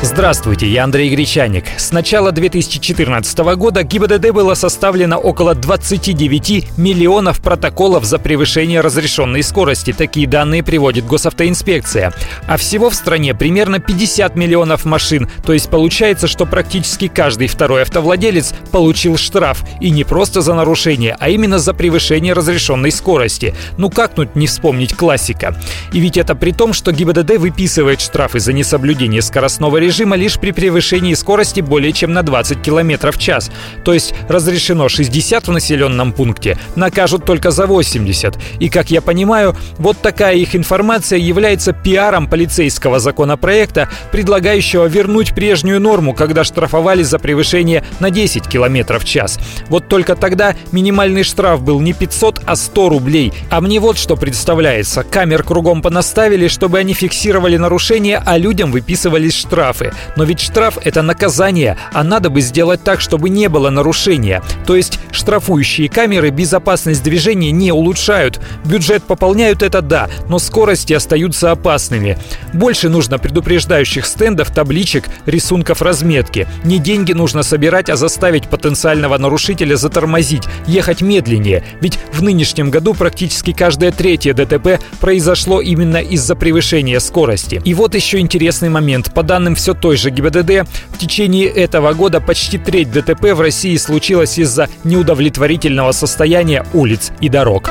Здравствуйте, я Андрей Гречаник. С начала 2014 года ГИБДД было составлено около 29 миллионов протоколов за превышение разрешенной скорости. Такие данные приводит госавтоинспекция. А всего в стране примерно 50 миллионов машин. То есть получается, что практически каждый второй автовладелец получил штраф. И не просто за нарушение, а именно за превышение разрешенной скорости. Ну как тут не вспомнить классика? И ведь это при том, что ГИБДД выписывает штрафы за несоблюдение скоростного режима допустимо лишь при превышении скорости более чем на 20 км в час. То есть разрешено 60 в населенном пункте, накажут только за 80. И, как я понимаю, вот такая их информация является пиаром полицейского законопроекта, предлагающего вернуть прежнюю норму, когда штрафовали за превышение на 10 км в час. Вот только тогда минимальный штраф был не 500, а 100 рублей. А мне вот что представляется. Камер кругом понаставили, чтобы они фиксировали нарушения, а людям выписывались штрафы. Но ведь штраф – это наказание, а надо бы сделать так, чтобы не было нарушения. То есть штрафующие камеры безопасность движения не улучшают. Бюджет пополняют это да, но скорости остаются опасными. Больше нужно предупреждающих стендов, табличек, рисунков разметки. Не деньги нужно собирать, а заставить потенциального нарушителя затормозить, ехать медленнее. Ведь в нынешнем году практически каждое третье ДТП произошло именно из-за превышения скорости. И вот еще интересный момент. По данным все той же ГИБДД, в течение этого года почти треть ДТП в России случилась из-за неудовлетворительного состояния улиц и дорог.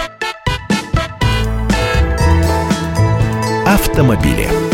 Автомобили.